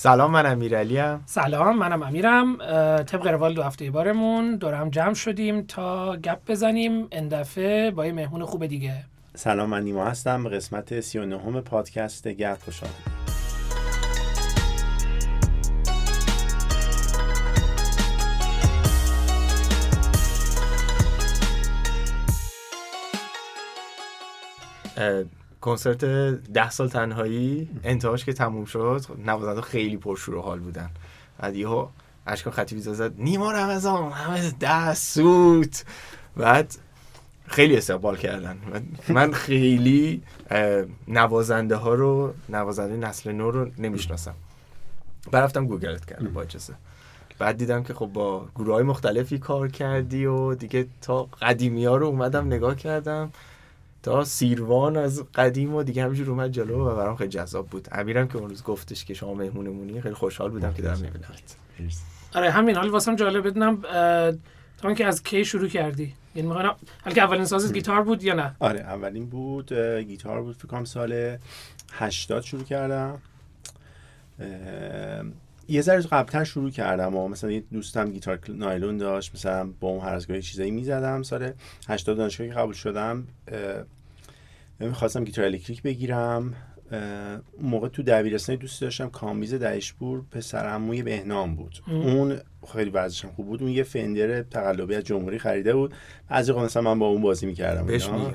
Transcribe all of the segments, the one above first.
سلام من امیرعلی ام سلام منم امیرم. طبق روال دو هفته بارمون دور هم جمع شدیم تا گپ بزنیم اندفعه با یه مهمون خوب دیگه. سلام من نیما هستم. به قسمت 39 پادکست گپ خوش کنسرت ده سال تنهایی انتهاش که تموم شد نوازنده خیلی پرشور و حال بودن. بعد یهو اشکان خطیبی زد نیما رمضان همه ده سوت. بعد خیلی استقبال کردن. من خیلی نوازنده ها رو نوازنده نسل نو رو نمی‌شناسم. برفتم گوگلت کردم با اجازه. بعد دیدم که خب با گروه های مختلفی کار کردی و دیگه تا قدیمی ها رو اومدم نگاه کردم. تا سیروان از قدیم و دیگه همینجور اومد جلو و برام خیلی جذاب بود. امیرم که اون روز گفتش که شما مهمونمونی خیلی خوشحال بودم که دارم می‌بینم آره همین. حال واسم جالب بدونم تا که از کی شروع کردی؟ یعنی می‌خوام حالا که اولین سازت گیتار بود یا نه؟ آره اولین بود گیتار بود فکر کنم سال 80 شروع کردم. یه ذره قبلتر شروع کردم و مثلا یه دوستم گیتار نایلون داشت مثلا با اون هر از گاهی چیزایی می‌زدم. سال 80 دانشگاهی قبول شدم خواستم گیتار الکتریک بگیرم. اون موقع تو دبیرستان دوست داشتم کامبیز دشپور پسر عموی بهنام بود. اون خیلی وضعشم خوب بود. اون یه Fender تقلبی از جمهوری خریده بود. از مثلا من با اون بازی می‌کردم. بهش میگم.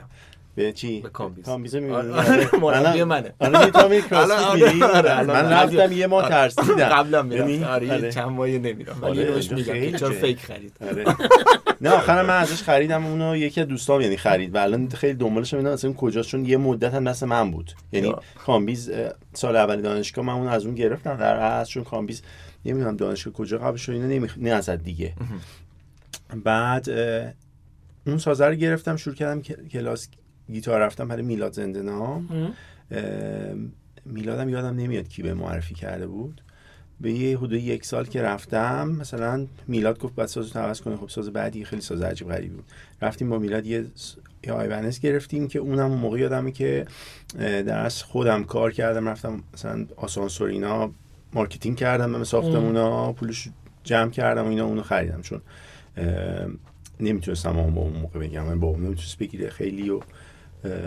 به چی؟ به کامبیز کامبیز آره, آره، مربی منه. آره تو می من رفتم یه ماه ترسیدم. قبلا میرم یعنی؟ آره چند ماه نمیرم ولی روش میگم که چرا fake خرید. نه آخر من ازش خریدم اونو یکی از دوستام یعنی خرید. و الان خیلی دنبالش می‌دونم اصلا کجاست؟ چون یه مدت هم دست من بود. یعنی کامبیز سال اول دانشگاه من اون از اون گرفتم در اصل چون کامبیز نمی‌دونم دانشگاه کجا قبول شد اینا نمی نه دیگه. بعد اون سازه رو گرفتم شروع کردم کلاس گیتار رفتم برای میلاد زنده نام میلادم یادم نمیاد کی به معرفی کرده بود. به یه حدود یک سال که رفتم مثلا میلاد گفت بعد سازو عوض کنه. خب ساز بعدی خیلی ساز عجیب غریبی بود. رفتیم با میلاد یه یا Ibanez گرفتیم که اونم اون موقع یادمه که در اصل خودم کار کردم. رفتم مثلا آسانسور اینا marketing کردم به ساختمونا پولش جمع کردم و اینا اونو خریدم. چون نمی‌تونستم با اون موقع بگم. من با اون نمی‌تونست بگیره. خیلی و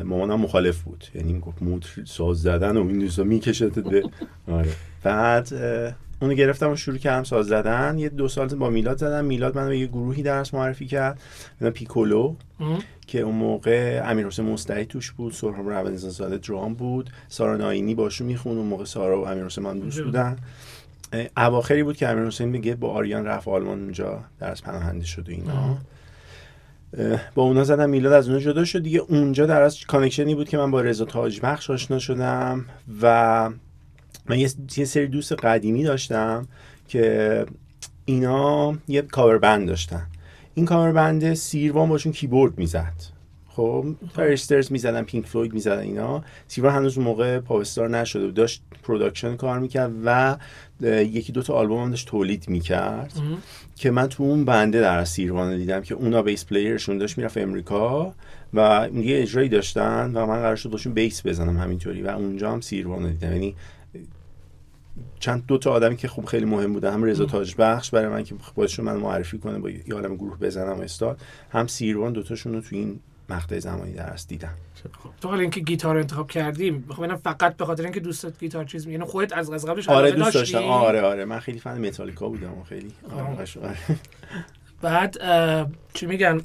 مامانم مخالف بود. یعنی می‌گفت موت ساز زدن و این دوستا می‌کشد به آره. بعد اونو گرفتم و شروع کردم ساز زدن. یه دو سال با میلاد زدم. میلاد منو یه گروهی در اصل معرفی کرد. پیکولو. که اون موقع امیر حسین مستعی توش بود. سرهام روانزان زاده درام بود. سارا ناینی باشو میخوند اون موقع سارا و امیر حسین من دوست بودن. اواخری بود که امیر حسین میگه با آریان رفت آلمان اونجا. در اصل پناهنده شد و اینا. با اونا زدم میلاد از اونجا جدا شد. دیگه اونجا در اصل connection ی بود که من با رضا تاج بخش آشنا شدم و من یه سری دوست قدیمی داشتم که اینا یه cover band داشتن. این cover band سیروان باشون کیبورد می‌زد. خب پرسترز می‌زدن Pink Floyd می‌زدن اینا. سیوان هنوز موقع pop star نشده داشت production کار می‌کرد و یکی دو تا آلبوم هم داشت تولید می‌کرد. که من تو اون band ه در اصل سیروان دیدم که اونا bass player شون داشت می‌رفت امریکا و یه اجرایی داشتن و من قرار شد باشون بیس بزنم همینطوری و اونجا هم سیروان دیدم. یعنی چند دو تا آدمی که خوب خیلی مهم بودن هم رضا تاج بخش برای من که باشون من معرفی کنه با یه عالم گروه بزنم استاد هم سیروان دوتاشون رو تو این مقطع زمانی درس دیدم. خب تو حالا اینکه گیتار انتخاب کردیم خب فقط به خاطر اینکه دوستت گیتار چیز یعنی خودت از از قبلش آره دوست داشتم. آره آره. من خیلی فن متالیکا بودم خیلی آره. بعد چی میگن؟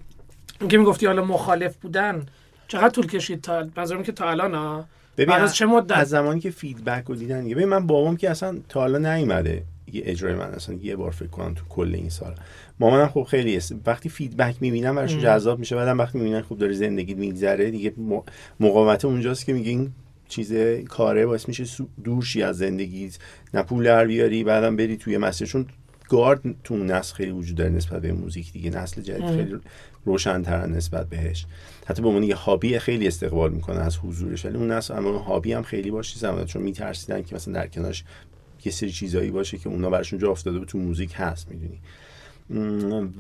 اینکه می‌گفتی حالا مخالف بودن. چقدر طول کشید تا منظورم که تا الان ببین از چه مدت؟ از زمانی که feedback رو دیدن ببین من بابام که اصلا تا حالا نیومده. یه اجرای من اصلا یه بار فکر کنم تو کل این سال. مامانم خب خیلی است وقتی feedback می‌بینم براش جذاب میشه بعدم وقتی می‌بینن خوب داره زندگی میگذره دیگه مقاومت اونجاست که میگه این چیز کاره باعث میشه دور شی از زندگی نه پول در بیاری بعدم بری توی مسیر. چون گارد تو نسل خیلی وجود داره نسبت به موزیک دیگه. نسل جدید خیلی روشن‌تر نسبت بهش. حتی به عنوان یه هابی خیلی استقبال می‌کنه از حضورش. ولی اون نسل اما هابی هم خیلی باشه. چیزا چون میترسیدن که مثلا در کنارش یه سری چیزایی باشه که اونا براشون جا افتاده بود تو موزیک هست می‌دونی.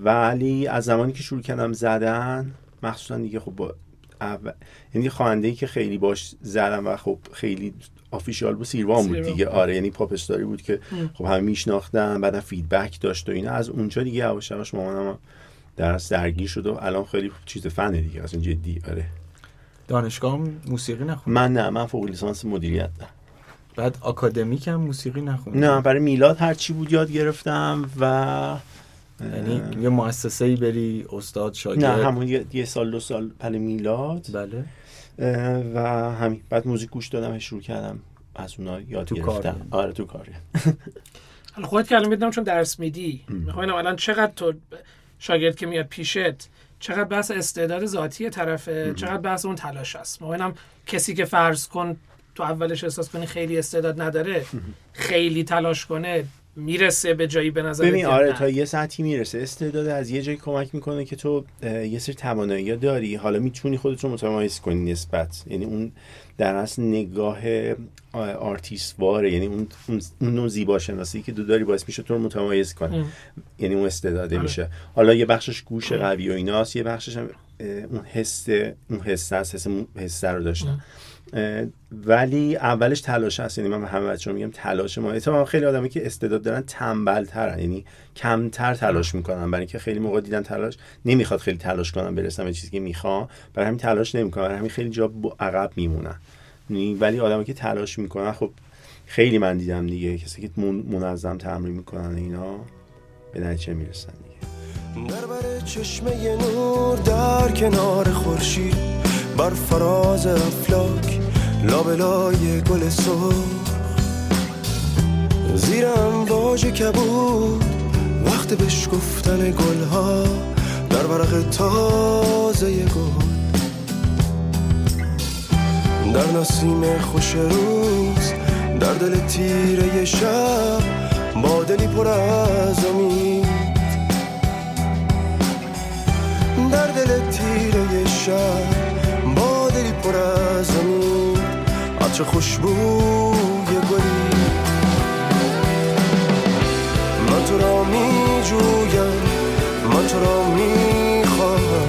ولی از زمانی که شروع کردم زدن مخصوصا دیگه خب با اول یعنی خواننده ای که خیلی باش زدم و خب خیلی official بود سیروان بود. دیگه. آره یعنی pop star ی بود که. خب همه میشناختن بعدم feedback داشت و اینا. از اونجا دیگه یواش یواش مامانم در اصل درگیر شد و الان خیلی چیز فنه دیگه. اصلا جدی آره. دانشگاه موسیقی نخوند؟ من نه من فوق لیسانس مدیریت دارم بعد آکادمیک هم موسیقی نخوند؟ نه برای میلاد هر چی بود یاد گرفتم و یعنی یه مؤسسه ای بری استاد شاگرد. نه همون یه, یه سال دو سال پل میلاد. بله. و همین. بعد موزیک گوش دادم و شروع کردم. از اونا یاد تو گرفتم. کار. آره تو کاری حالا خودت که الان می‌دونم چون درس میدی. می‌خوام الان چقدر تو شاگرد که میاد پیشت چقدر بحث استعداد ذاتی طرفه؟ چقدر بحث اون تلاش است؟ می‌خوام کسی که فرض کن تو اولش احساس کنی خیلی استعداد نداره خیلی تلاش کنه می‌رسه به جایی به نظر ببین آره تا یه سطحی می‌رسه. استعداد از یه جایی کمک می‌کنه که تو یه سری توانایی داری. حالا می‌تونی خودت رو متمایز کنی نسبت. یعنی اون در اصل نگاه آرتیست واره. یعنی اون اون نوع زیبا شناسی که تو داری باعث میشه تو رو متمایز کنه. ام. یعنی اون استعداده آره. میشه. حالا یه بخشش گوش قوی و ایناست. یه بخشش هم اون حس اون حس حس حس رو داشتم اه، ولی اولش تلاش هست. یعنی من به همه بچه‌ها میگم تلاش ما. اتفاقا خیلی آدمی که استعداد دارن تنبل ترن یعنی کمتر تلاش می‌کنن. برای اینکه خیلی موقع دیدن تلاش نمی‌خواد خیلی تلاش کنن برسن به چیزی که می‌خوان. برای همین تلاش نمی‌کنن. برای همین خیلی جا عقب میمونن. یعنی ولی آدمی که تلاش می‌کنن خب خیلی من دیدم دیگه. کسی که من- منظم تمرین می‌کنن اینا به نتیجه می‌رسن دیگه. در بر چشمه نور در کنار خورشید بر فراز افلاک لابلای گل سرخ. زیر امواج کبود وقت بشکفتن گلها در ورق تازه گل. در نسیم خوش روز در دل تیره شب با دلی پر از امید. در دل تیره شب عطر خوشبوی گلی. من تو را می جویم من تو را می خواهم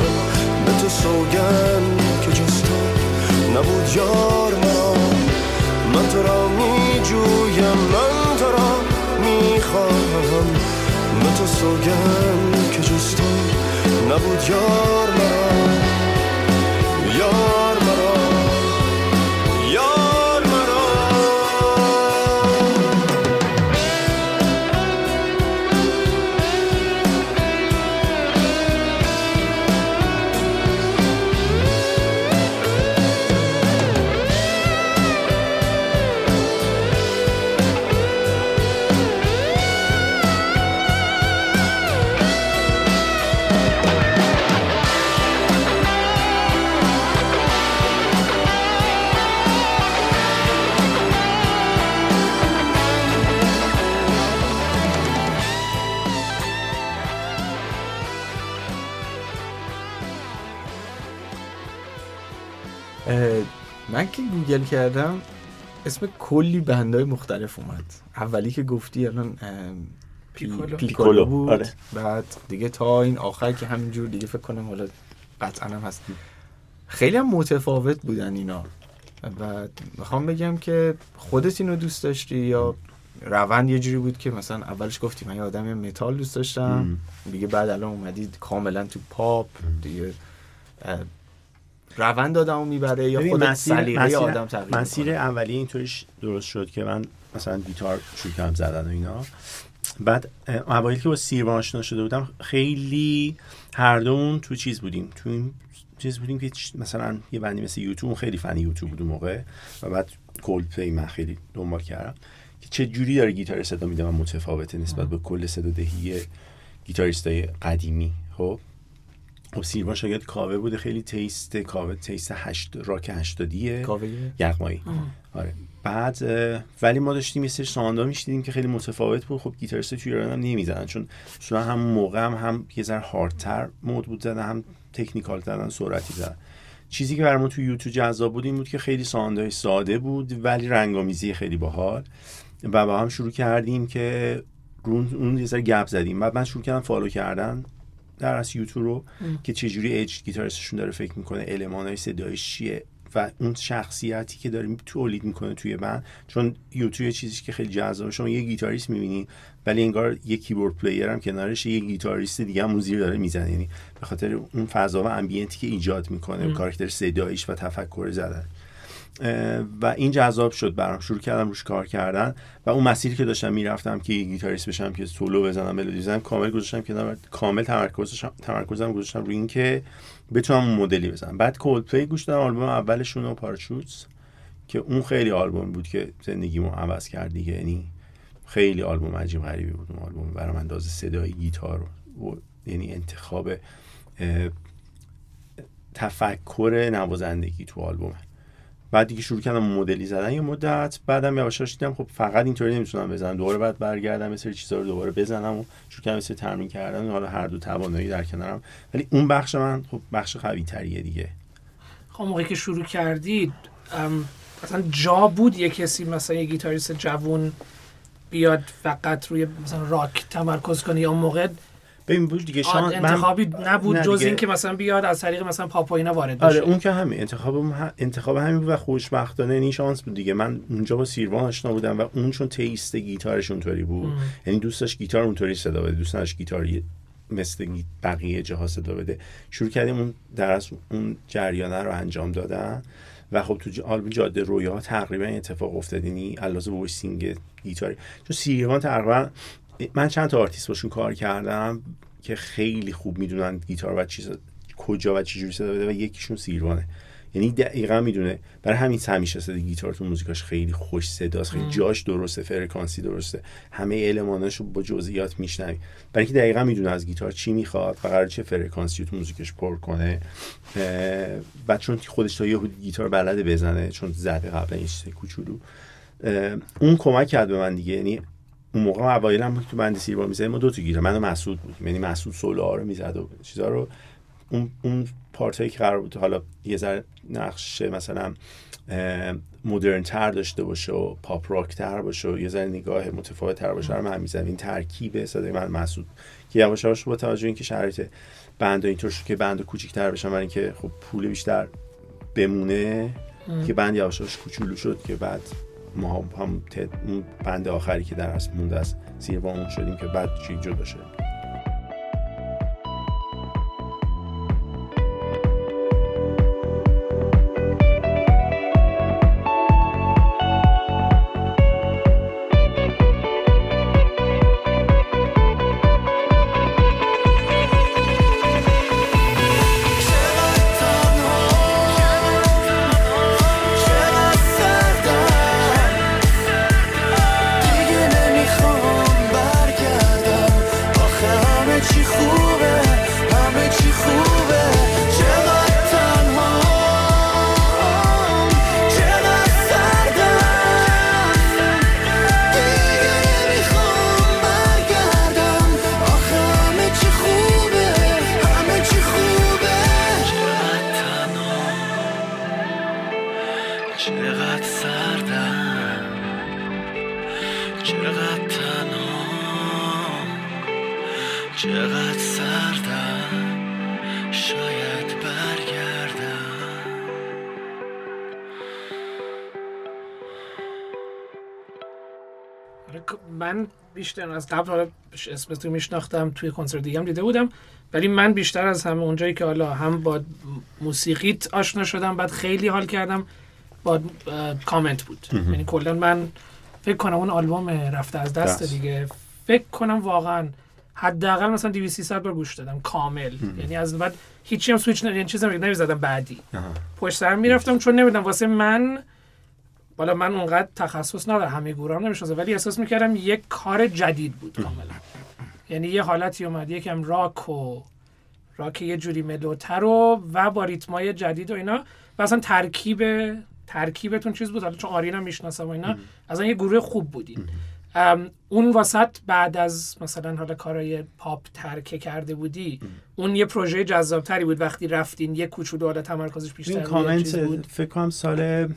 به تو سوگن که جز تو نبود یار مرا من تو را می جویم من تو را می خواهم به تو سوگن که جز تو نبود یار مرا یار من که گوگل کردم اسم کلی band های مختلف اومد. اولی که گفتی الان پیکولو. پیکولو بود. آره. بعد دیگه تا این آخر که همینجور دیگه فکر کنم حالا قطعا هم هست. خیلی هم متفاوت بودن اینا. و می‌خوام بگم که خودت اینو دوست داشتی یا روند یه جوری بود که مثلا اولش گفتی من یه آدم متال دوست داشتم. دیگه بعد الان اومدید کاملا تو پاپ دیگه روند آدمو می‌بره یا خودت مسیر- مسیر- آدم تغییر مسیر؟ اولیه اینطوریش درست شد که من مثلا گیتار شروع کردم زدن و اینا. بعد اوایل که با سیروان آشنا شده بودم خیلی هر دومون تو چیز بودیم. تو این چیز بودیم که مثلا یه بندی مثل یوتیوب خیلی فنی یوتیوب بود اون موقع. و بعد کول پلی من خیلی دنبال کردم. که چه جوری داره گیتار صدا میده من متفاوته نسبت به کل صدا دهی گیتاریستای قدیمی. خب؟ خب سیروان شاگرد کاوه بوده خیلی taste کاوه taste هشت راک هشتادیه. کاوه یغمایی. آره. بعد ولی ما داشتیم یه سری sound ا میشیدیم که خیلی متفاوت بود. خب گیتاریست توی ایران هم نمی‌زدن چون اصولا هم موقع هم, هم یه ذره هاردتر مود بود زدن هم technical زدن سرعتی زدن. چیزی که برامون تو U2 جذاب بود این بود که خیلی sound ای ساده بود ولی رنگامیزی خیلی باحال. و با هم شروع کردیم که اون یه ذره گپ زدیم. بعد من شروع کردم follow کردن. در از U2 رو که چجوری اج گیتاریستشون داره فکر می‌کنه المانای صدایش چیه و اون شخصیتی که داره تولید می‌کنه توی band. چون U2 یه چیزی که خیلی جذابه. شما یه گیتاریست می‌بینی ولی انگار یه keyboard player هم کنارش یه گیتاریست دیگه هم زیر داره می‌زنه. یعنی به خاطر اون فضا و ambient ی که ایجاد می‌کنه کاراکتر صداییش و تفکر زدن. و این جذاب شد برام. شروع کردم روش کار کردن و اون مسیری که داشتم می‌رفتم که گیتاریست بشم که سولو بزنم ملودی بزنم کامل گذاشتم که کامل تمرکزم تمرکزم گذاشتم روی اینکه بتونم اون مدلی بزنم. بعد کولپلی گوش دادم آلبوم اولشون و پاراشوتس که اون خیلی آلبوم بود که زندگیمو عوض کرد دیگه. یعنی خیلی آلبوم عجیب غریبی بود اون آلبوم برام اندازه صدای گیتار و یعنی انتخاب تفکر نوازندگی تو آلبومه. بعد دیگه شروع کردم مدلی زدن یه مدت. بعدم یواش دیدم خب فقط اینطوری نمی‌تونم بزنم. دوباره بعد برگردم یه سری چیزا رو دوباره بزنم و شروع کردم مثل تمرین کردن. حالا هر دو توانایی در کنارم. ولی اون بخش من خب بخش قوی تریه دیگه. خب موقعی که شروع کردید مثلا جا بود یه کسی مثلا یه گیتاریست جوون بیاد فقط روی مثلا راک تمرکز کنه یا موقع ببین بود دیگه شان انتخابی نبود جز اینکه مثلا بیاد از طریق مثلا پاپ اینا وارد آره اون که همین انتخاب هم... انتخاب همین بود و خوشبختانه این شانس بود دیگه. من اونجا با سیروان آشنا بودم و اون چون taste گیتارش اونطوری بود. یعنی دوستش گیتار اونطوری صدا بده دوست داشت گیتاری مثل بقیه جاها صدا بده. شروع کردیم اون در اون جریانه رو انجام دادن و خب تو آلبوم جاده رویا تقریبا اتفاق افتاد. یعنی علاوه voicing گیتاری. چون سیروان تقریبا من چند تا آرتیست باشون کار کردم که خیلی خوب می‌دونن گیتار و چیز کجا و چجوری صدا بده و یکیشون سیروانه. یعنی دقیقا می‌دونه. برای همین همیشه صدا گیتار تو موزیکاش خیلی خوش صداست خیلی جاش درسته فرکانسی درسته. همه الماناش رو با جزئیات میشنوی. برای اینکه دقیقا می‌دونه از گیتار چی می‌خواد و قرار چه فرکانسی تو موزیکش پر کنه. و چون خودش تا یه گیتار بلده بزنه چون زده قبلا این چیز کوچولو. اون کمک کرد به من دیگه. یعنی اون موقع اوایل هم تو بند سیروان می‌زدیم ما دو تا گیره من و مسعود بودیم یعنی مسعود سولو رو می‌زد و چیزا رو. اون اون پارتایی که قرار بود حالا یه ذره نقشه مثلا مدرن تر داشته باشه و پاپ راک تر باشه و یه ذره نگاه متفاوت تر باشه رو من می‌زدم. این ترکیب صدای من مسعود که یواش یواش با توجه اینکه شرایط بند اینطور شد که بند کوچیک‌تر بشن برای اینکه خب پول بیشتر بمونه که بند یواش یواش کوچولو شد که بعد ما هم بند آخری که در اصل مونده از زیر اون شدیم که بعد چی جدا شد بیشتر از قبل حالا اسم تو میشناختم توی کنسرت دیگه هم دیده بودم. ولی من بیشتر از همه اونجایی که حالا هم با موسیقیت آشنا شدم بعد خیلی حال کردم با کامنت بود. یعنی کلا من فکر کنم اون آلبوم رفته از دست دیگه. فکر کنم واقعا حداقل مثلا 200 300 بار گوش دادم. کامل. یعنی از بعد هیچی هم سویچ نه یعنی چیزی نمی‌زدم بعدی. پشت سر می‌رفتم چون نمی‌دونم واسه من حالا من اونقدر تخصص ندارم همه گورام نمی‌شناسم ولی احساس می‌کردم یک کار جدید بود کاملا. یعنی یه حالتی اومد یکم راک و راک یه جوری ملوتر و و با ریتمای جدید و اینا. و اصلا ترکیب ترکیبتون چیز بود؟ حالا چون آرین هم می‌شناسم و اینا اصلا یه گروه خوب بودین. اون واسط بعد از مثلا حالا کارای پاپ ترکه کرده بودی اون یه پروژه جذابتری بود. وقتی رفتین یه کوچولو حالا تمرکزش بیشتر بود. فکر کنم سال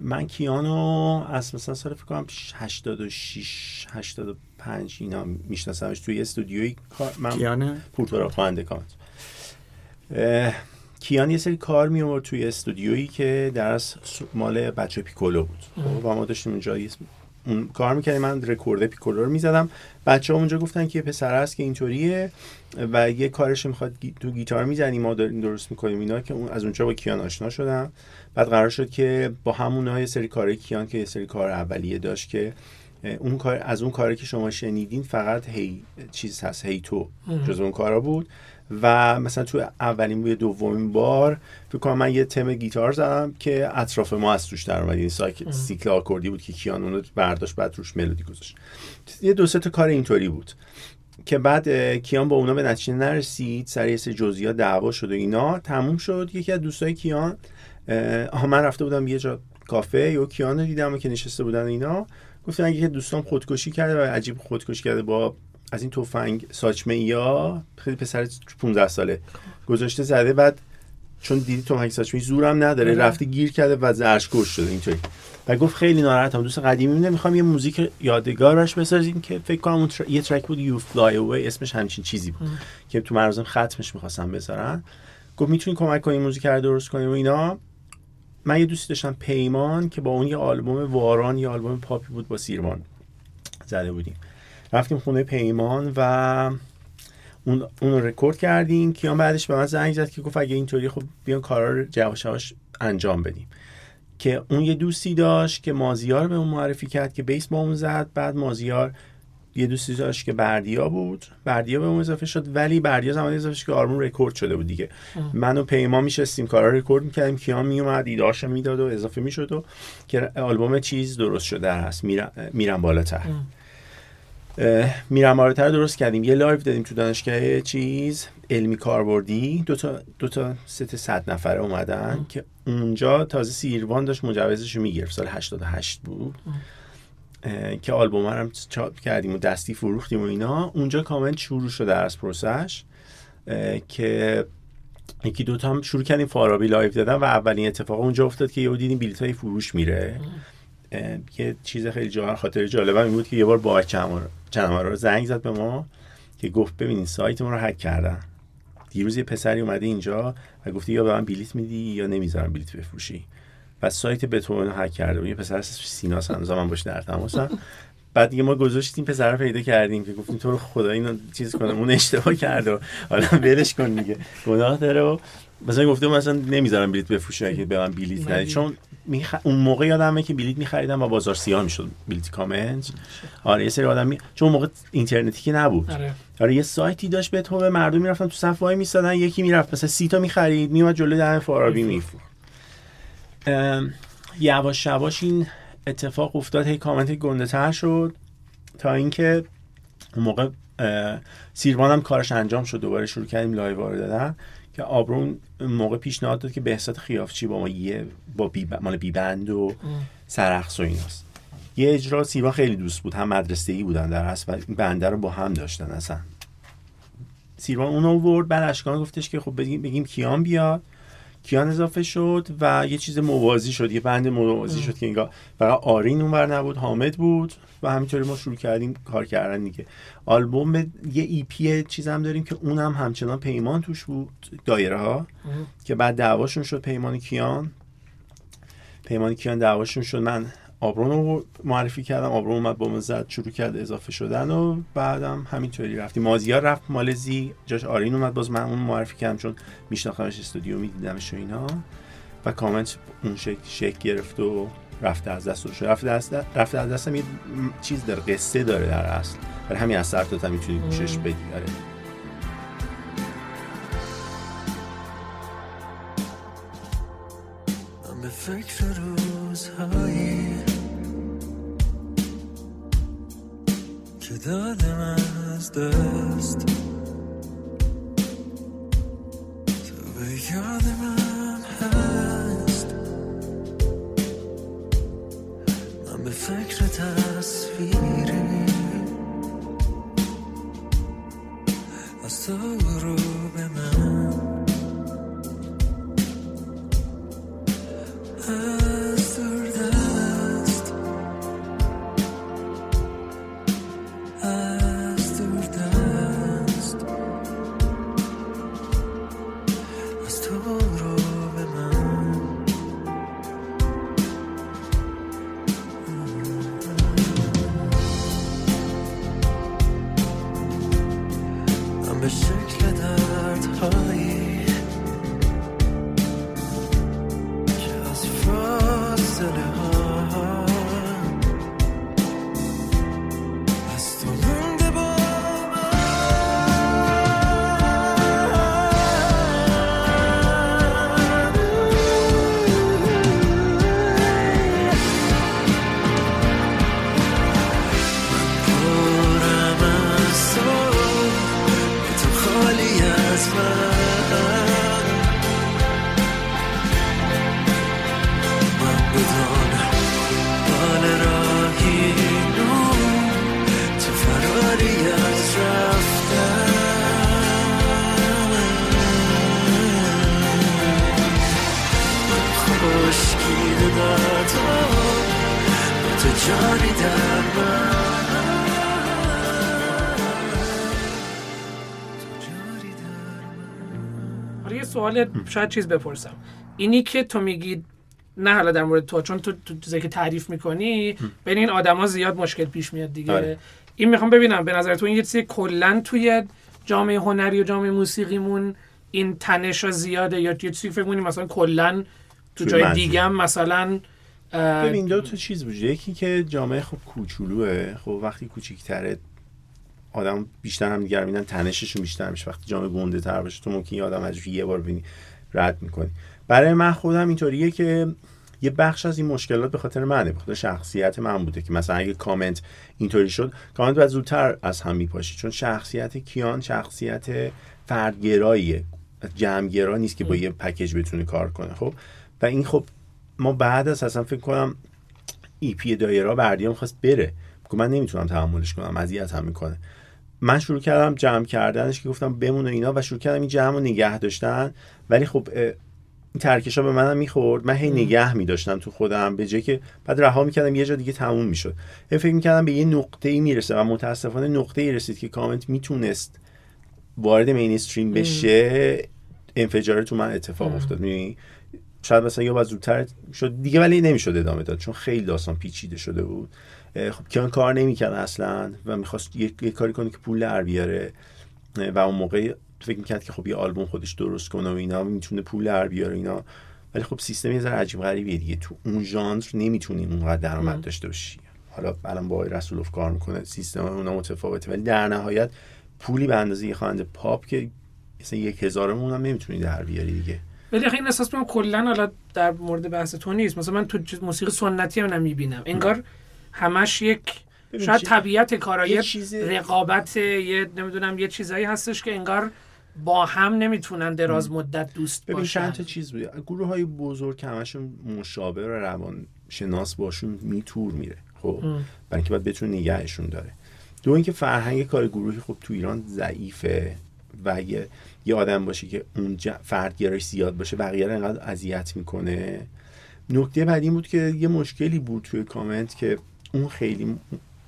من کیانو از مثلا سال فکر کنم 86 85 اینا میشناسمش. توی استودیوی کار من کیانه؟ پورتورا خواننده کامنت کیان یه سری کار می آورد توی استودیویی که در از مال بچه پیکولو بود. خب، و ما داشتیم اونجا اون کار می‌کردیم من رکورد پیکولو رو می‌زدم. بچه ها اونجا گفتن که یه پسر هست که اینطوریه و یه کارش می‌خواد گی- تو گیتار می‌زنیم ما داریم درست می‌کنیم اینا که اون از اونجا با کیان آشنا شدم. بعد قرار شد که با همون یه سری کارهای کیان که یه سری کار اولیه داشت که اون کار از اون کاری که شما شنیدین فقط هی چیز هست هی تو. جز اون کارا بود. و مثلا تو اولین و دومین بار فکر کنم من یه تم گیتار زدم که اطراف ما از توش در اومد. این سایک سیکل آکوردی بود که کیان اونو برداشت بعد روش ملودی گذاشت. یه دو سه تا کار اینطوری بود که بعد کیان با اونا به نتیجه نرسید. سر یه سری جزئیات دعوا شد و اینا. تموم شد. یکی از دوستای کیان آها من رفته بودم یه جا کافه. یا کیان رو دیدم که نشسته بودن اینا. گفتن که دوستام خودکشی کرده و عجیب خودکشی کرده با از این تفنگ ساچمه یا خیلی پسر 15 ساله. گذاشته زده بعد چون دیدی تفنگ ساچمه زورم نداره آره. رفته گیر کرده و زرش کش شده اینطوری. و گفت خیلی ناراحتم. دوست قدیمی می‌خوام یه موزیک یادگار براش بسازیم که فکر کنم اون تر... یه track بود you fly away اسمش همچین چیزی بود. که تو مراسم ختمش می‌خواستم بذارن. گفت می‌تونی کمک کنی موزیک رو درست کنی و اینا. من یه دوستی داشتم پیمان که با اون یه آلبوم واران یه آلبوم پاپی بود با سیروان زده بودیم. رفتیم خونه پیمان و اون اون رو رکورد کردیم. کیان بعدش به من زنگ زد که گفت اگه اینطوری خب بیان کارا رو یواش یواش انجام بدیم. که اون یه دوستی داشت که مازیار به اون معرفی کرد که bass با اون زد. بعد مازیار یه دوستی داشت که بردیا بود. بردیا به اون اضافه شد. ولی بردیا زمانی اضافه شد که آلبوم رکورد شده بود دیگه. من و پیما میشستیم کارا رکورد می‌کردیم. کیان میومد ایداش می‌داد و اضافه می‌شد و که آلبوم چیز درست شده هست. میرم, میرم بالاتر. اه، میرم بالاتر درست کردیم. یه live دادیم تو دانشگاه چیز علمی کاربردی. دو تا دو تا ست صد نفره اومدن که اونجا تازه سیروان داشت مجوزش رو می‌گرفت. سال 88 بود. که آلبوم هم چاپ کردیم و دستی فروختیم و اینا. اونجا کامنت شروع شده از پروسش که یکی دوتا هم شروع کردیم فارابی live دادن و اولین اتفاق اونجا افتاد که یهو دیدیم بلیط های فروش میره. اه، یه چیز خیلی جا خاطر جالبه این بود که یه بار با چنمارا رو زنگ زد به ما که گفت ببینین سایت ما رو هک کردن. دیروز یه پسری اومده اینجا و گفته یا به من بلیت میدی یا نمی‌ذارم بلیت بفروشی. و سایت بتون رو هک کرده بود. یه پسر اسمش سیناس هنوز من باش در تماسم بعد دیگه ما گذاشتیم پسر رو پیدا کردیم که گفتیم تو رو خدا اینو چیز کنم اون اشتباه کرده حالا ولش کن دیگه. گناه داره و مثلا گفته مثلا نمی‌ذارم بلیت بفروشه اگه به من بلیت ندی. چون میخ... اون موقع یادمه که بلیت میخریدم و بازار سیاه می‌شد بلیت کامنت. آره یه سری آدم می... چون موقع اینترنتی که نبود. آره. آره یه سایتی داشت به تو مردم می‌رفتن تو صف وای میستادن یکی می‌رفت. مثلا سی تا می‌خرید میومد جلوی در فارابی میفروخت. یواش یواش این اتفاق افتاد هی کامنت گنده تر شد. تا اینکه اون موقع اه، سیروان هم کارش انجام شد دوباره شروع کردیم لایو دادن. که آبرون موقع پیشنهاد داد که بهزاد خیافچی با ما یه با بی مال بیبند و سرخص و ایناست. یه اجرا سیروان خیلی دوست بود. هم مدرسه ای بودن در اصل و این بنده رو با هم داشتن اصلا. سیروان اون آورد بعد اشکان گفتش که خب بگیم, بگیم کیان بیاد. کیان اضافه شد و یه چیز موازی شد یه بند موازی شد که انگار فقط آرین اونور نبود حامد بود و همینطوری ما شروع کردیم کار کردن دیگه. آلبوم یه ای پی چیز هم داریم که اونم همچنان پیمان توش بود دایره ها که بعد دعواشون شد پیمان کیان. پیمان کیان دعواشون شد. من آبرون رو معرفی کردم. آبرون اومد با من زد شروع کرد اضافه شدن و بعدم همینطوری رفتیم. مازیار رفت مالزی جاش آرین اومد باز من اون معرفی کردم چون میشناختمش استودیو میدیدمش و اینا. و کامنت اون شکل شکل گرفت و رفته از دست شد. رفته از دست رفته از دستم یه چیز داره قصه داره در اصل. برای همین از سر تا می‌تونی گوشش بدی. آره. من به فکر روزهایی که دادم از دست سوال شاید چیز بپرسم اینی که تو میگی نه حالا در مورد تو چون تو تو چیزایی که تعریف می‌کنی بین این آدما زیاد مشکل پیش میاد دیگه آره. این می‌خوام ببینم به نظر تو این یه چیزی کلا توی جامعه هنری و جامعه موسیقیمون این تنش زیاده یا یه چیزی فکر مثلا کلا تو جای. دیگه هم مثلا ببین دو تا چیز وجود یکی که جامعه خب کوچولوه خب وقتی کوچیک‌تره آدم بیشتر هم دیگر میدن تنششون بیشتر میشه. وقتی جامعه گنده تر باشه تو ممکن یه آدم از یه بار ببینی رد می‌کنی. برای من خودم اینطوریه که یه بخش از این مشکلات به خاطر منه به خاطر شخصیت من بوده که مثلا اگه کامنت اینطوری شد کامنت باید زودتر از هم میپاشی. چون شخصیت کیان شخصیت فردگراییه. جمعگرا نیست که با یه پکیج بتونه کار کنه خب؟ و این خب ما بعد از اصلا فکر کنم ای پی دایره بردیا می‌خواست بره. من نمی‌تونم تحملش کنم اذیت هم می‌کنه. من شروع کردم جمع کردنش که گفتم بمونه اینا و شروع کردم این جمع رو نگه داشتن. ولی خب این ترکش ها به منم می‌خورد. من هی نگه میداشتم تو خودم. به جای که بعد رها می‌کردم یه جا دیگه تموم می‌شد. هی فکر می‌کردم به یه نقطه ای می‌رسه و متاسفانه نقطه ای رسید که کامنت می‌تونست وارد مینستریم بشه انفجار تو من اتفاق افتاد. می‌دونی؟ شاید مثلا یا باید زودتر شد. دیگه ولی نمی‌شد ادامه داد چون خیلی داستان پیچیده شده بود. خب کیان کار نمی‌کرد اصلا و می‌خواست یه, یه کاری کنه که پول در بیاره. و اون موقع فکر می‌کرد که خب یه آلبوم خودش درست کنه و اینا می‌تونه پول در بیاره اینا. ولی خب سیستم یه ذره عجیب غریبیه دیگه. تو اون ژانر نمی‌تونی اونقدر درآمد داشته باشی. حالا الان با رسولوف کار می‌کنه سیستم اونا متفاوته. ولی در نهایت پولی به اندازه یه خواننده پاپ که مثلا یک هزارمون هم نمی‌تونی در بیاری دیگه. ولی این احساس می‌کنم کلا حالا در مورد بحث تو نیست. مثلا من تو موسیقی سنتی هم نمی‌بینم. انگار همش یک شاید طبیعت کارا یه یه چیز- رقابت یه نمی‌دونم یه چیزایی هستش که انگار با هم نمی‌تونن دراز مدت دوست ببین باشن. چند تا چیز بود. گروه های بزرگ که همشون مشاور و روان شناس باشون میتور میره. خب. برای اینکه باید بتونه نگهشون داره. دو اینکه فرهنگ کار گروهی خب تو ایران ضعیفه و اگه یه آدم باشه که اون فردگرایش زیاد باشه بقیه رو انقدر اذیت می‌کنه. نکته بعد این بود که یه مشکلی بود توی کامنت که اون خیلی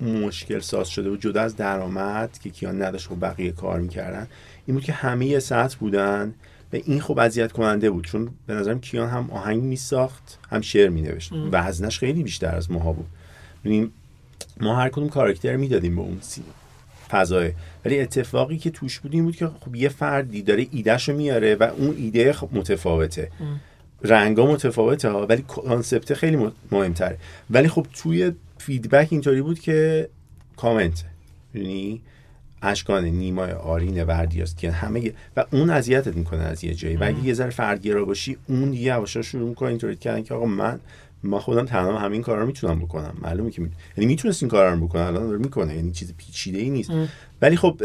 مشکل ساز شده بود جدا از درآمد که کیان نداشت خب بقیه کار می‌کردن این بود که همه یه سطح بودن. و این خب اذیت کننده بود چون به نظرم کیان هم آهنگ میساخت هم شعر مینوشت. وزنش خیلی بیشتر از ماها بود. ببینیم ما هر کدوم کاراکتر می‌دادیم به اون سی فضای. ولی اتفاقی که توش بود این بود که خب یه فردی داره ایدهشو میاره و اون ایده خب متفاوته. رنگا متفاوته ها ولی concept خیلی مهمتره. ولی خب توی feedback اینطوری بود که کامنت یعنی اشکان نیمای آرین وردیاست که همه و اون اذیتت می‌کنه از یه جایی. و اگه یه ذره فردگرا باشی اون دیگه یواشا شروع می‌کنه اینطوری کردن که آقا من ما خودم تنها همین کارا رو می‌تونم بکنم. معلومه که می... یعنی می‌تونست این کارا رو بکنه الان داره می‌کنه یعنی چیز پیچیده ای نیست ولی خب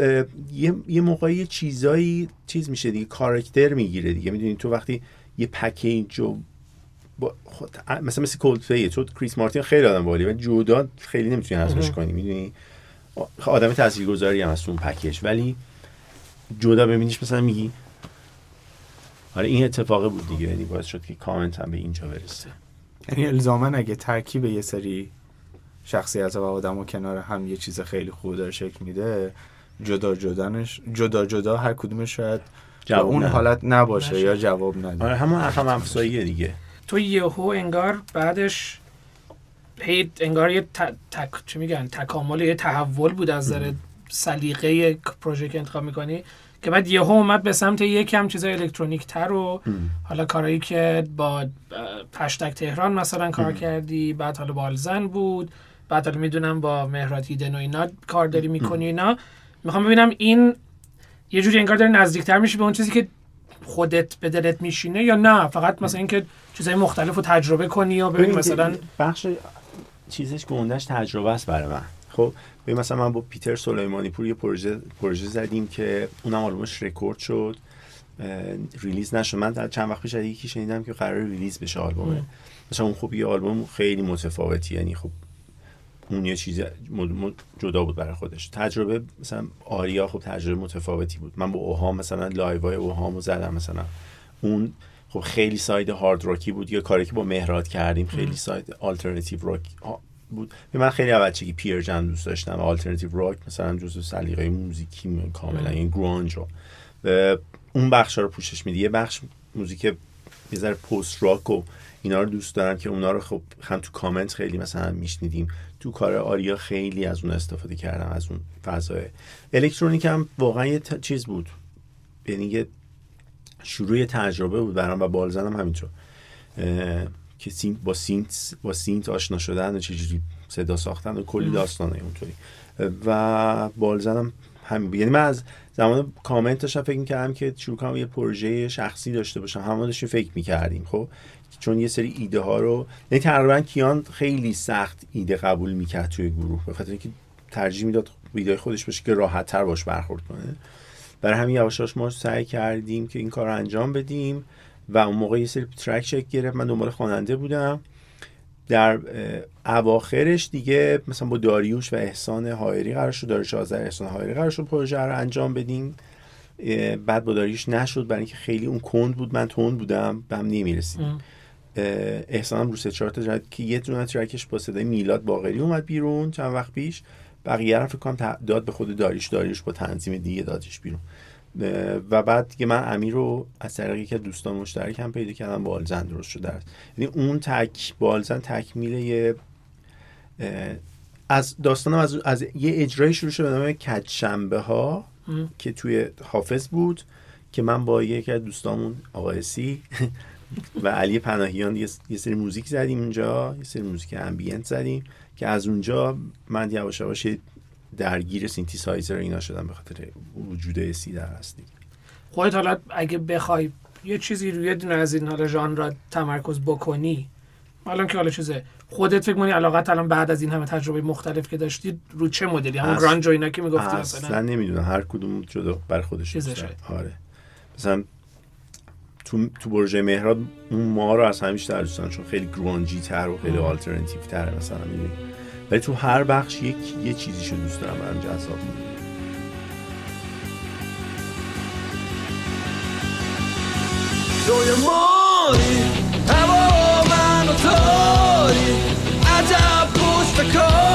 یه یه موقعی چیزایی چیز میشه دیگه کاراکتر می‌گیره دیگه. می‌دونی تو وقتی یه پکیج و با خود مثلا مثل کولدپلی تو کریس مارتین خیلی آدم بالی ولی جدا خیلی نمی‌تونی حذفش کنی می‌دونی؟ آدم تاثیرگذاری هم از اون پکیج. ولی جدا ببینیش مثلا میگی آره این اتفاقه بود دیگه یعنی باعث شد که کامنت هم به اینجا برسه. یعنی الزاما اگه ترکیب یه سری شخصیت و آدم و کنار هم یه چیز خیلی خوب داره شکل میده جدا جدانش جدا جدا هر کدومش شاید جواب اون نده. حالت نباشه نشه. یا جواب نده آره همون هم افزاییه دیگه. تو یهو انگار بعدش هی انگار یه. تک... چی میگن؟ تکامل یه تحول بود از نظر سلیقه پروژه که انتخاب می‌کنی که بعد یهو اومد به سمت یکم چیزای الکترونیک تر و حالا کارهایی که با پشتک تهران مثلا کار کردی بعد حالا بالزن بود بعد حالا می‌دونم با مهرات هیدن و اینا کار داری می‌کنی اینا. می‌خوام ببینم این یه جوری انگار داری نزدیکتر میشی به اون چیزی که خودت به دلت میشینه یا نه؟ فقط مثلا اینکه چیزای مختلف رو تجربه کنی و ببینی مثلا بخش چیزش گندش تجربه است برای من. خب ببین مثلا من با پیتر سلیمانی پور یه پروژه پروژه زدیم که اونم آلبومش رکورد شد release نشد. من در چند وقت پیش یکی شنیدم که قرار release بشه آلبومه. مثلا اون خب یه آلبوم خیلی متفاوتی یعنی خب اون یه چیز جدا بود برای خودش. تجربه مثلا آریا خب تجربه متفاوتی بود. من با اوهام مثلا live های اوهامو زدم مثلا. اون خب خیلی side hard rock ی بود. یه کاری که با مهراد کردیم خیلی side alternative rock بود. به من خیلی بچگی Pearl Jam دوست داشتم. alternative rock مثلا جزو سلیقه موزیکی من کاملا. این grunge رو. و اون بخش رو پوشش میده یه بخش موزیک یه ذره post rock و اینا رو دوست دارم که اونا رو خب هم تو کامنت خیلی مثلا میشنیدیم. تو کار آریا خیلی از اون استفاده کردم از اون فضای. الکترونیک هم واقعا یه ت- چیز بود. یعنی یه شروع تجربه بود برام و بالزن هم همینطور. اه، که synth با synth با synth آشنا شدن و چجوری صدا ساختن و کلی داستانه اونطوری. و بالزن هم همین بود. یعنی من از زمان کامنت داشتم فکر می‌کردم که شروع کنم یه پروژه شخصی داشته باشم. همه داشتیم فکر می‌کردیم خب؟ چون یه سری ایده ها رو یعنی تقریبا کیان خیلی سخت ایده قبول می‌کرد توی گروه به خاطر اینکه ترجیح می‌داد ایده خودش باشه که راحت تر باش برخورد کنه. برای همین یواشاش ما سعی کردیم که این کار رو انجام بدیم و اون موقع یه سری ترک شکل گرفت. من دنبال خواننده بودم. در اواخرش دیگه مثلا با داریوش و احسان هایری قرار شد داریوش آذر احسان هایری قرار شد پروژه رو انجام بدیم. بعد با داریوش نشد برای اینکه خیلی اون کند بود. من تند بودم به هم نمی‌رسیدیم. احسان هم رو سه چهار تا که یه دونه ترکش با صدای میلاد باقری اومد بیرون چند وقت پیش. بقیه رو فکر کنم داد به خود داریوش. داریوش با تنظیم دیگه دادش بیرون. و بعد دیگه من امیر رو از طریقی که دوستان مشترک هم پیدا کردم بالزن درست شده است یعنی اون تک بالزن تکمیل یه از داستانم از, از یه اجرایی شروع شد به نام کج شنبه ها که توی حافظ بود که من با یکی از دوستامون آقای سی و علی پناهیان یه سری موزیک زدیم اونجا یه سری موزیک ambient زدیم که از اونجا من یواش یواش درگیر سینتی سایزر اینا شدم به خاطر وجود سی در اصلی خودت حالا اگه بخوای یه چیزی روی دونه از این حالا ژانر تمرکز بکنی حالا که حالا چیزه خودت فکر کنی علاقت الان بعد از این همه تجربه مختلف که داشتی رو چه مدلی؟ همون گرانج و اینا که می‌گفتی اصلا مثلا نمی‌دونم هر کدوم جدا بر خودش. آره. مثلا تو تو پروژه مهراد اون ما رو از همه بیشتر دوست دارم چون خیلی گرانجی تر و خیلی آلترنتیو تره مثلا می‌دونی ولی تو هر بخش یک یه چیزیشو دوست دارم برام جذاب می‌مونه. توی ماری هوا من و تاری. عجب پشت کاری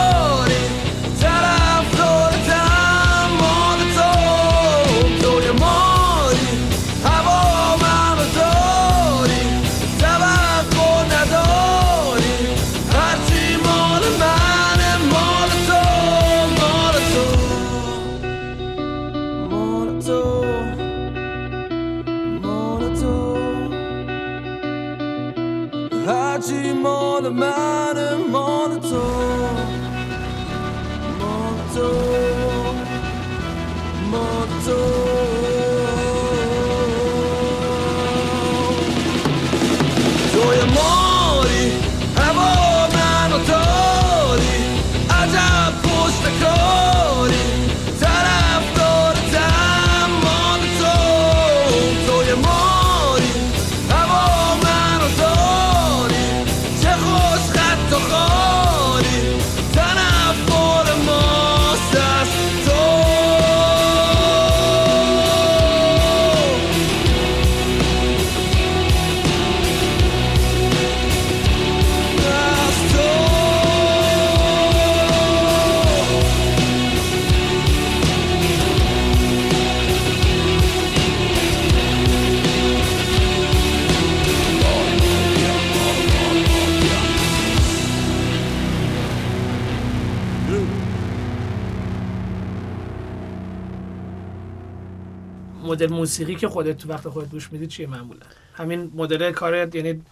مدل موسیقی که خودت تو وقت خودت گوش میدی چیه معمولا؟ همین مدل کارت یعنی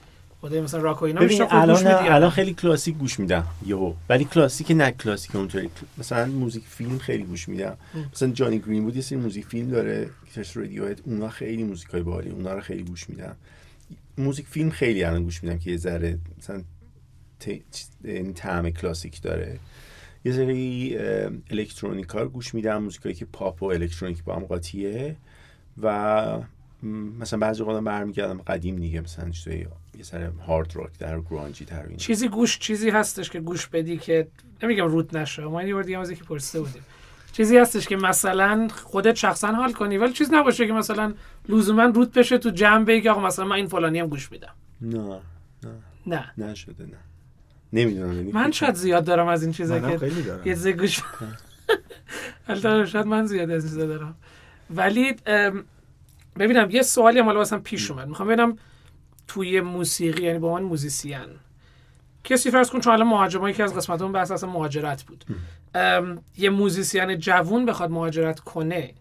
مدل مثلا راک و اینا ببین الان الان؟ خیلی کلاسیک گوش میدم یهو. ولی کلاسیک نه کلاسیک اونطوری. مثلا موزیک فیلم خیلی گوش میدم. مثلا جانی گرین‌وود یه سری موزیک فیلم داره گیتاریست رادیوهد اونا خیلی موزیکای باحالی اونا رو خیلی گوش میدم. موزیک فیلم خیلی الان گوش میدم که یه ذره مثلا یعنی طعم کلاسیک داره. یه سری اه، الکترونیکا رو گوش میدم موزیکایی که پاپ و الکترونیک با هم قاطیه. و مثلا بعضی اوقات برمیگردم قدیم دیگه مثلا چیزای یه سر هارد راک در گرانجی تر. چیزی گوش چیزی هستش که گوش بدی که نمیگم روت نشه ما یه بار دیگه از یکی پرسیده بودیم. چیزی هستش که مثلا خودت شخصا حال کنی ولی چیز نباشه که مثلا لزوما روت بشه تو جمع بگی که آقا مثلا من این فلانی هم گوش میدم. نه نه. نشده نه. نمی‌دونم یعنی من شاید زیاد دارم از این چیزا که خیلی دارم. یه گوش البته شاید من زیاد از این چیزا دارم. ولی ببینم یه سوالی هم حالا واسم پیش اومد. می‌خوام ببینم توی موسیقی یعنی با من موزیسین. کسی فرض کن چون الان مهاجرت که از قسمت اون بحث اصلا مهاجرت بود. یه موزیسین جوون بخواد مهاجرت کنه.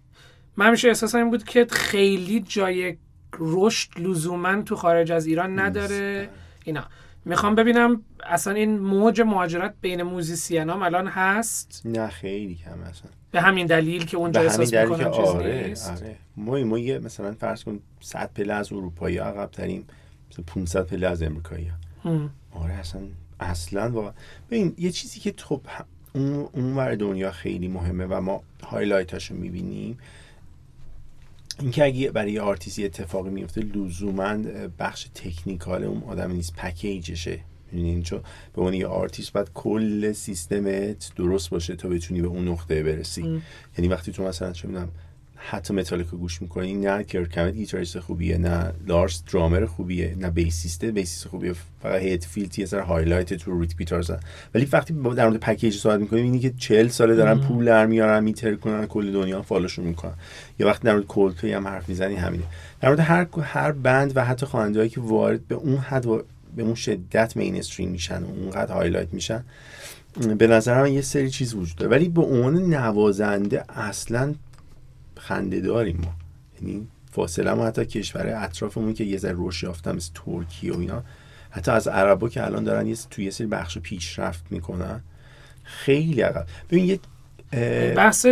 من همیشه احساسم این بود که خیلی جای رشد لزوما تو خارج از ایران نداره. اینا. می‌خوام ببینم اصلا این موج مهاجرت بین موزیسین هم الان هست؟ نه خیلی کم اصلا. به همین دلیل که اونجا به همین احساس دلیل که می‌کنم چیز آره نیست. آره. ما ما یه مثلا فرض کن 100 پله از اروپایی عقب تریم مثلا 500 پله از امریکایی هم. آره اصلا اصلا واقعا ببین یه چیزی که خب اون اون ور دنیا خیلی مهمه و ما highlight اشو می‌بینیم اینکه اگه برای یه آرتیستی اتفاقی میفته لزوما بخش technical اون آدم نیست. package شه. می‌دونین چون به عنوان یه آرتیست باید کل سیستمت درست باشه تا بتونی به اون نقطه برسی. یعنی وقتی تو مثلا چه می‌دونم حتی متالیکا گوش می‌کنی نه کرک همت گیتاریست خوبیه نه لارس درامر خوبیه نه bassist ه bassist خوبیه فقط هتفیلد یه سر highlight تو rhythm guitar ولی وقتی در مورد package صحبت می‌کنیم اینی که 40 ساله دارن. پول در میارن میتر کنن کل دنیا follow شون می‌کنن. یا وقتی در مورد کولپلی هم حرف می‌زنی همینه. در مورد هر هر band و حتی خواننده‌ای که وارد به اون حد و به اون شدت mainstream میشن و اونقدر highlight میشن به نظر من یه سری چیز وجود داره. ولی به عنوان نوازنده اصلا خنده داریم ما. یعنی فاصله ما حتی کشور اطرافمون که یه ذره رشد یافتن مثل ترکیه و اینا حتی از عربا که الان دارن یه توی یه سری بخش پیشرفت می‌کنن خیلی عقب. ببین یه بحث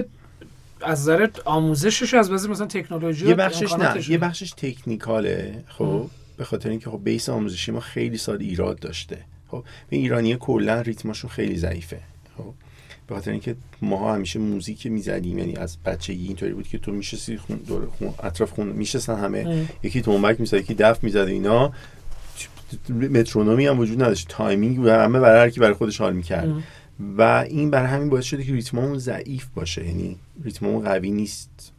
از نظر آموزشش از بازی مثلا تکنولوژی یه بخشش نه. یه بخشش تکنیکاله خب؟ به خاطر اینکه خب بیس آموزشی ما خیلی سال ایراد داشته. خب؟ به ایرانی کلا ریتماشون خیلی ضعیفه. به خاطر اینکه ماها همیشه موزیک می‌زدیم. یعنی از بچگی اینطوری بود که تو میشستی خون دور خون اطراف خون میشستن همه. ام. یکی تنبک می‌زد یکی دف می‌زد اینا. مترونومی هم وجود نداشت. timing و همه برای هر کی برای خودش حال می‌کرد. ام. و این برای همین باعث شده که ریتممون ضعیف باشه. یعنی ریتممون قوی نیست.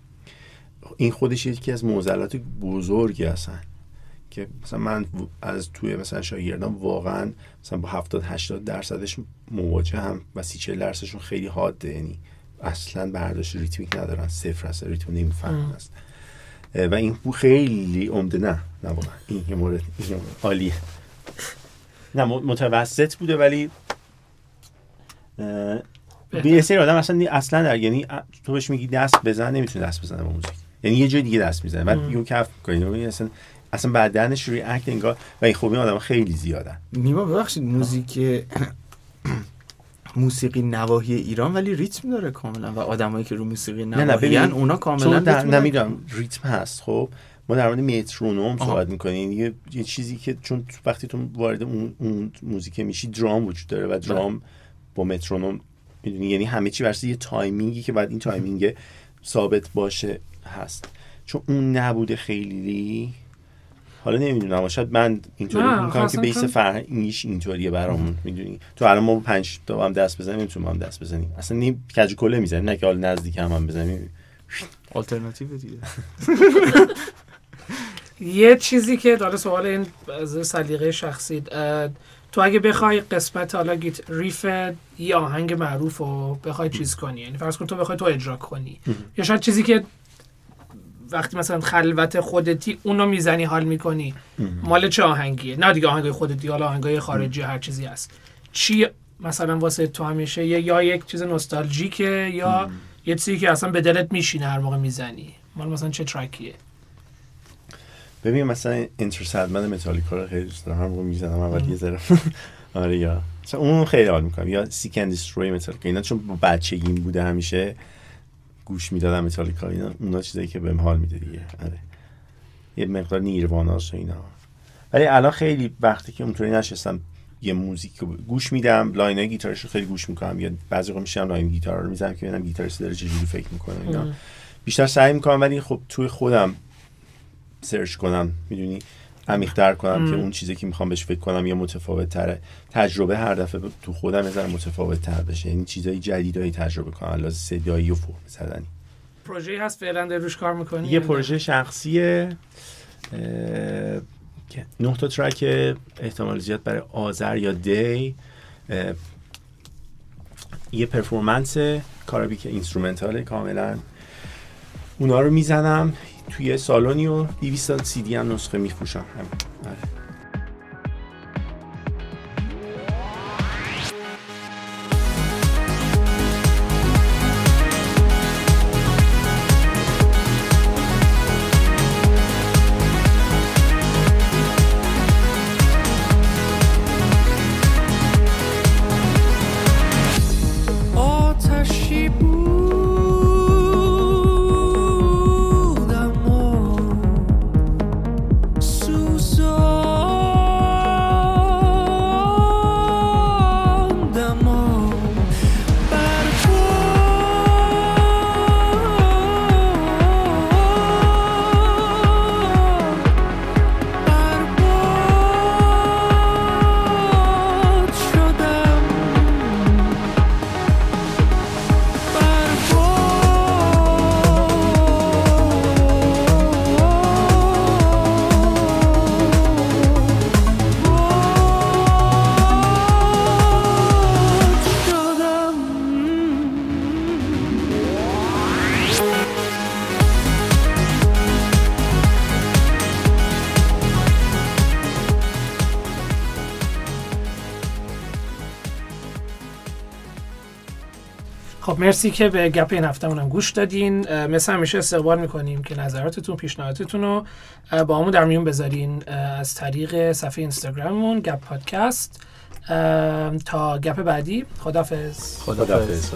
این خودش یکی از معضلات بزرگی هستن. که مثلا من از توی مثلا شاگردان واقعا مثلا با 70 80 درصدش مواجه هم و 30 40 درصدشون خیلی حاده. یعنی اصلا برداشت ریتمیک ندارن. صفر هست ریتم نمی‌فهمن. است و این بو خیلی عمده. نه نه واقعا. این یه مورد این مورد. عالیه. نه متوسط بوده ولی به یه سری آدم اصلا اصلا در یعنی تو بهش میگی دست بزن نمی‌تونه دست بزنه با موزیک. یعنی یه جای دیگه دست می‌زنه. بعد. یو کف می‌کنه اصلا اصلا بدنش ریاکت انگار و این این آدم خیلی زیادن نیما ببخشید موزیک موسیقی نواحی ایران ولی ریتم داره کاملا و آدمایی که رو موسیقی نه، نواحی ببین، اونا کاملا در. نمی‌دونم ریتم هست خب؟ ما در مورد مترونوم. صحبت می‌کنیم. یه, یه چیزی که چون وقتی تو وارد اون, اون موزیک میشی درام وجود داره و درام با مترونوم می‌دونی یعنی همه چی ورسه یه timing ی که بعد این timing ثابت باشه هست. چون اون نبوده خیلی. حالا نمی‌دونم شاید من اینطوری می‌کنم که base فرهنگیش اینطوریه برامون می‌دونی؟ تو الان ما با پنج تا هم دست بزنیم نمی‌تونیم هم دست بزنیم. اصلا نیم کج کله می‌زنیم نه که حالا نزدیک هم, هم بزنیم. آلترناتیو دیگه. یه چیزی که داره سوال این از سلیقه شخصی تو اگه بخوای قسمت حالا گیت ریف یه آهنگ معروف رو بخوای چیز کنی یعنی فرض کن تو بخوای تو اجرا کنی یا شاید چیزی که وقتی مثلا خلوت خودتی اونو می‌زنی حال می‌کنی. مال چه آهنگیه؟ نه دیگه آهنگای خودتی حالا آهنگای خارجی هر چیزی هست. چی مثلا واسه تو همیشه یا یک چیز نوستالژیکه یا یه چیزی که اصلا به دلت میشینه هر موقع می‌زنی. مال مثلا چه ترکیه؟ ببین مثلا Enter Sandman متالیکا رو خیلی دوست دارم. رو می‌زنم اول یه ذره آره یا اون خیلی حال می‌کنم یا Seek and Destroy متالیکا اینا چون با بچگیم بوده همیشه. گوش می‌دادم متالیکا اینا اونا چیزایی که بهم حال میده دیگه. آره. یه مقدار نیرواناس و اینا. ولی الان خیلی وقتی که اونطوری نشستم یه موزیک رو گوش میدم line های گیتارش رو خیلی گوش می‌کنم. یا بعضی وقت میشم line گیتار رو می‌زنم که ببینم گیتاریست داره چجوری فکر می‌کنه اینا. بیشتر سعی می‌کنم ولی خب توی خودم سرچ کنم. می‌دونی؟ عمیق‌تر کنم ام. که اون چیزی که می‌خوام بهش فکر کنم یا متفاوت تره تجربه هر دفعه تو خودم یه ذره متفاوت تر بشه. یعنی چیزای جدیدایی تجربه کنم. لازم صدایی و فرم زدنی. پروژه هست فعلا داری روش کار می‌کنی؟ یه پروژه شخصیه نه تا ترک احتمال زیاد برای آذر یا دی. یه پرفورمنس کارابی که اینسترومنتاله کاملا. اونا رو می‌زنم. توی سالونی و 200 تا سی دی هم نسخه میفروشم همین. مرسی که به گپ این هفته هم گوش دادین. مثل همیشه استقبال می‌کنیم که نظراتتون پیشنهاداتتون رو با همون در میون بذارین از طریق صفحه اینستاگراممون گپ پادکست. تا گپ بعدی خدافظ خداحافظ.